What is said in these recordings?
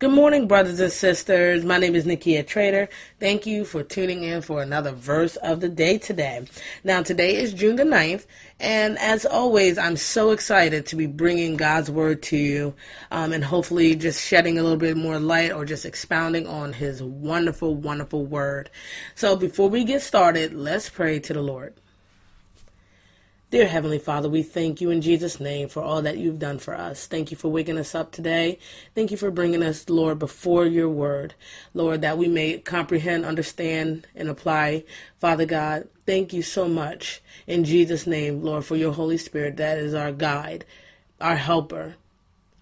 Good morning, brothers and sisters. My name is Nikia Trader. Thank you for tuning in for another verse of the day today. Now, today is June the 9th, and as always, I'm so excited to be bringing God's word to you um, and hopefully just shedding a little bit more light or just expounding on his wonderful, wonderful word. So, before we get started, let's pray to the Lord. Dear Heavenly Father, we thank you in Jesus' name for all that you've done for us. Thank you for waking us up today. Thank you for bringing us, Lord, before your word. Lord, that we may comprehend, understand, and apply. Father God, thank you so much in Jesus' name, Lord, for your Holy Spirit that is our guide, our helper,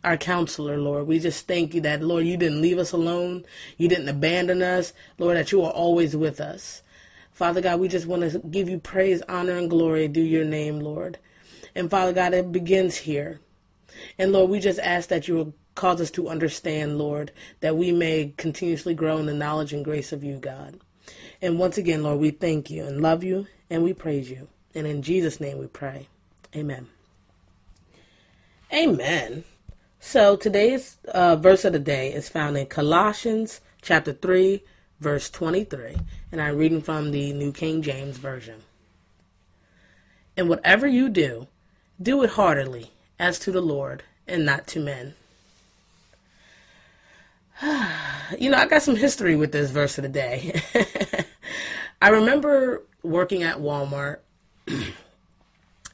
our counselor, Lord. We just thank you that, Lord, you didn't leave us alone. You didn't abandon us. Lord, that you are always with us. Father God, we just want to give you praise, honor, and glory due your name, Lord. And Father God, it begins here. And Lord, we just ask that you will cause us to understand, Lord, that we may continuously grow in the knowledge and grace of you, God. And once again, Lord, we thank you and love you and we praise you. And in Jesus' name we pray. Amen. Amen. So today's uh, verse of the day is found in Colossians chapter 3, verse 23, and I'm reading from the New King James Version. And whatever you do, do it heartily, as to the Lord, and not to men. you know, I got some history with this verse of the day. I remember working at Walmart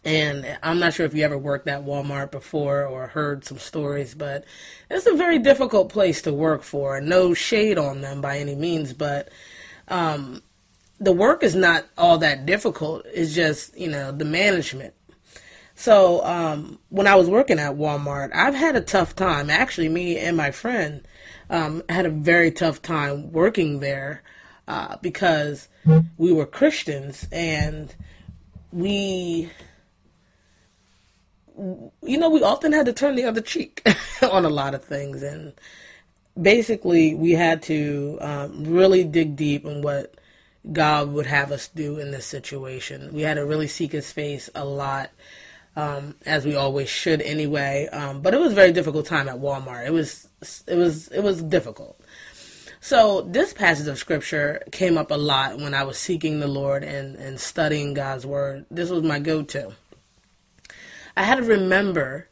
and I'm not sure if you ever worked at Walmart before or heard some stories, but it's a very difficult place to work for. No shade on them by any means, but um, the work is not all that difficult. It's just, you know, the management. So um, when I was working at Walmart, I've had a tough time. Actually, me and my friend um, had a very tough time working there uh, because we were Christians and we you know, we often had to turn the other cheek on a lot of things. And basically, we had to um, really dig deep in what God would have us do in this situation. We had to really seek His face a lot, um, as we always should anyway. Um, but it was a very difficult time at Walmart. It was, it was, it was difficult. So this passage of scripture came up a lot when I was seeking the Lord and, and studying God's word. This was my go-to. I had to remember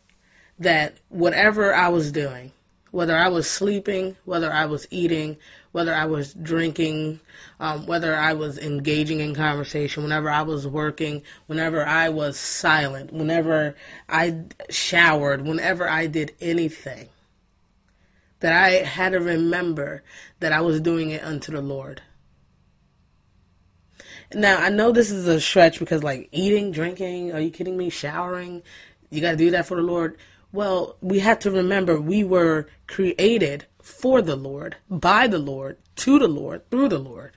that whatever I was doing, whether I was sleeping, whether I was eating, whether I was drinking, um, whether I was engaging in conversation, whenever I was working, whenever I was silent, whenever I showered, whenever I did anything, that I had to remember that I was doing it unto the Lord. Now I know this is a stretch because like eating, drinking, are you kidding me? Showering, you got to do that for the Lord. Well, we have to remember we were created for the Lord, by the Lord, to the Lord, through the Lord.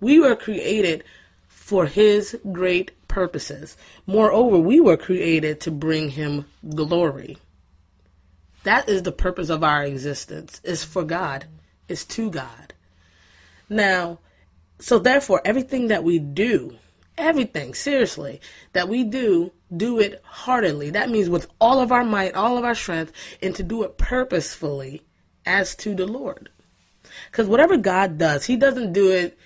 We were created for His great purposes. Moreover, we were created to bring Him glory. That is the purpose of our existence. It's for God. It's to God. Now, so therefore, everything that we do, everything, seriously, that we do, do it heartedly. That means with all of our might, all of our strength, and to do it purposefully as to the Lord. Because whatever God does, He doesn't do it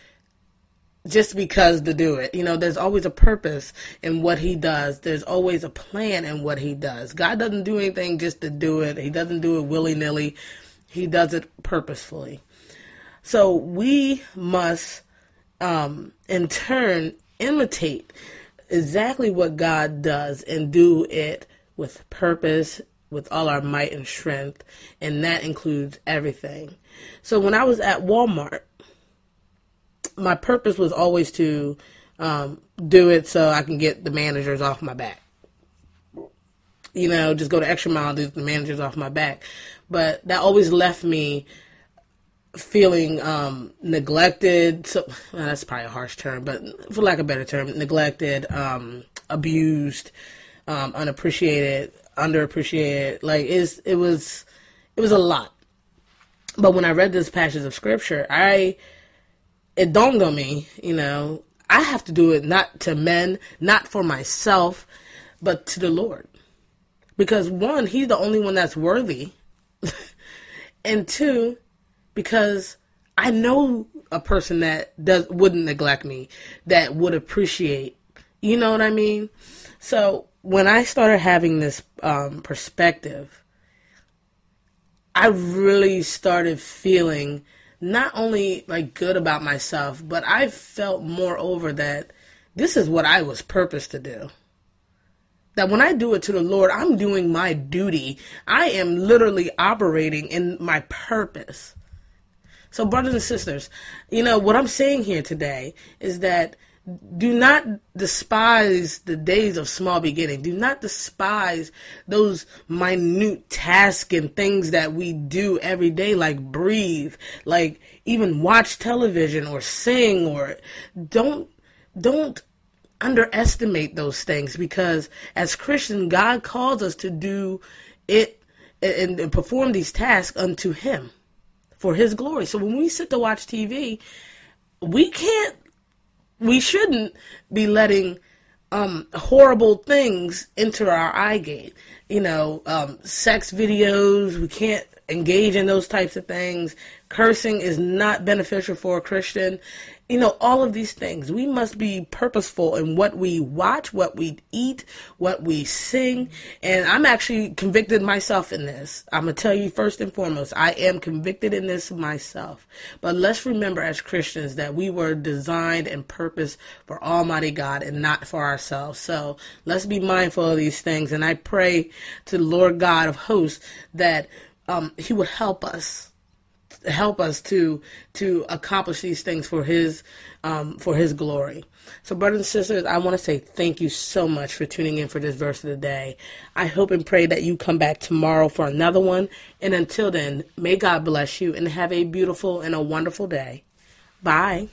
just because to do it. You know, there's always a purpose in what He does, there's always a plan in what He does. God doesn't do anything just to do it, He doesn't do it willy nilly, He does it purposefully. So we must, um, in turn, imitate exactly what God does and do it with purpose, with all our might and strength, and that includes everything. So when I was at Walmart, my purpose was always to um, do it so I can get the managers off my back. You know, just go the extra mile get the managers off my back. But that always left me feeling um, neglected. So well, that's probably a harsh term, but for lack of a better term, neglected, um, abused, um, unappreciated, underappreciated. Like it's it was it was a lot. But when I read this passage of scripture, I it dawned on me, you know, I have to do it not to men, not for myself, but to the Lord. Because one, he's the only one that's worthy. and two, because I know a person that does wouldn't neglect me, that would appreciate. You know what I mean? So when I started having this um, perspective, I really started feeling not only like good about myself, but I felt moreover that this is what I was purposed to do. That when I do it to the Lord, I'm doing my duty. I am literally operating in my purpose. So, brothers and sisters, you know, what I'm saying here today is that do not despise the days of small beginning. Do not despise those minute tasks and things that we do every day, like breathe, like even watch television or sing or don't, don't underestimate those things because as Christians, God calls us to do it and, and perform these tasks unto Him for His glory. So when we sit to watch TV, we can't, we shouldn't be letting um, horrible things enter our eye gate. You know, um, sex videos, we can't engage in those types of things. Cursing is not beneficial for a Christian you know, all of these things. We must be purposeful in what we watch, what we eat, what we sing. And I'm actually convicted myself in this. I'm going to tell you first and foremost, I am convicted in this myself. But let's remember as Christians that we were designed and purposed for Almighty God and not for ourselves. So let's be mindful of these things. And I pray to the Lord God of hosts that um, He would help us help us to to accomplish these things for his um, for his glory. So, brothers and sisters, I want to say thank you so much for tuning in for this verse of the day. I hope and pray that you come back tomorrow for another one. And until then, may God bless you and have a beautiful and a wonderful day. Bye.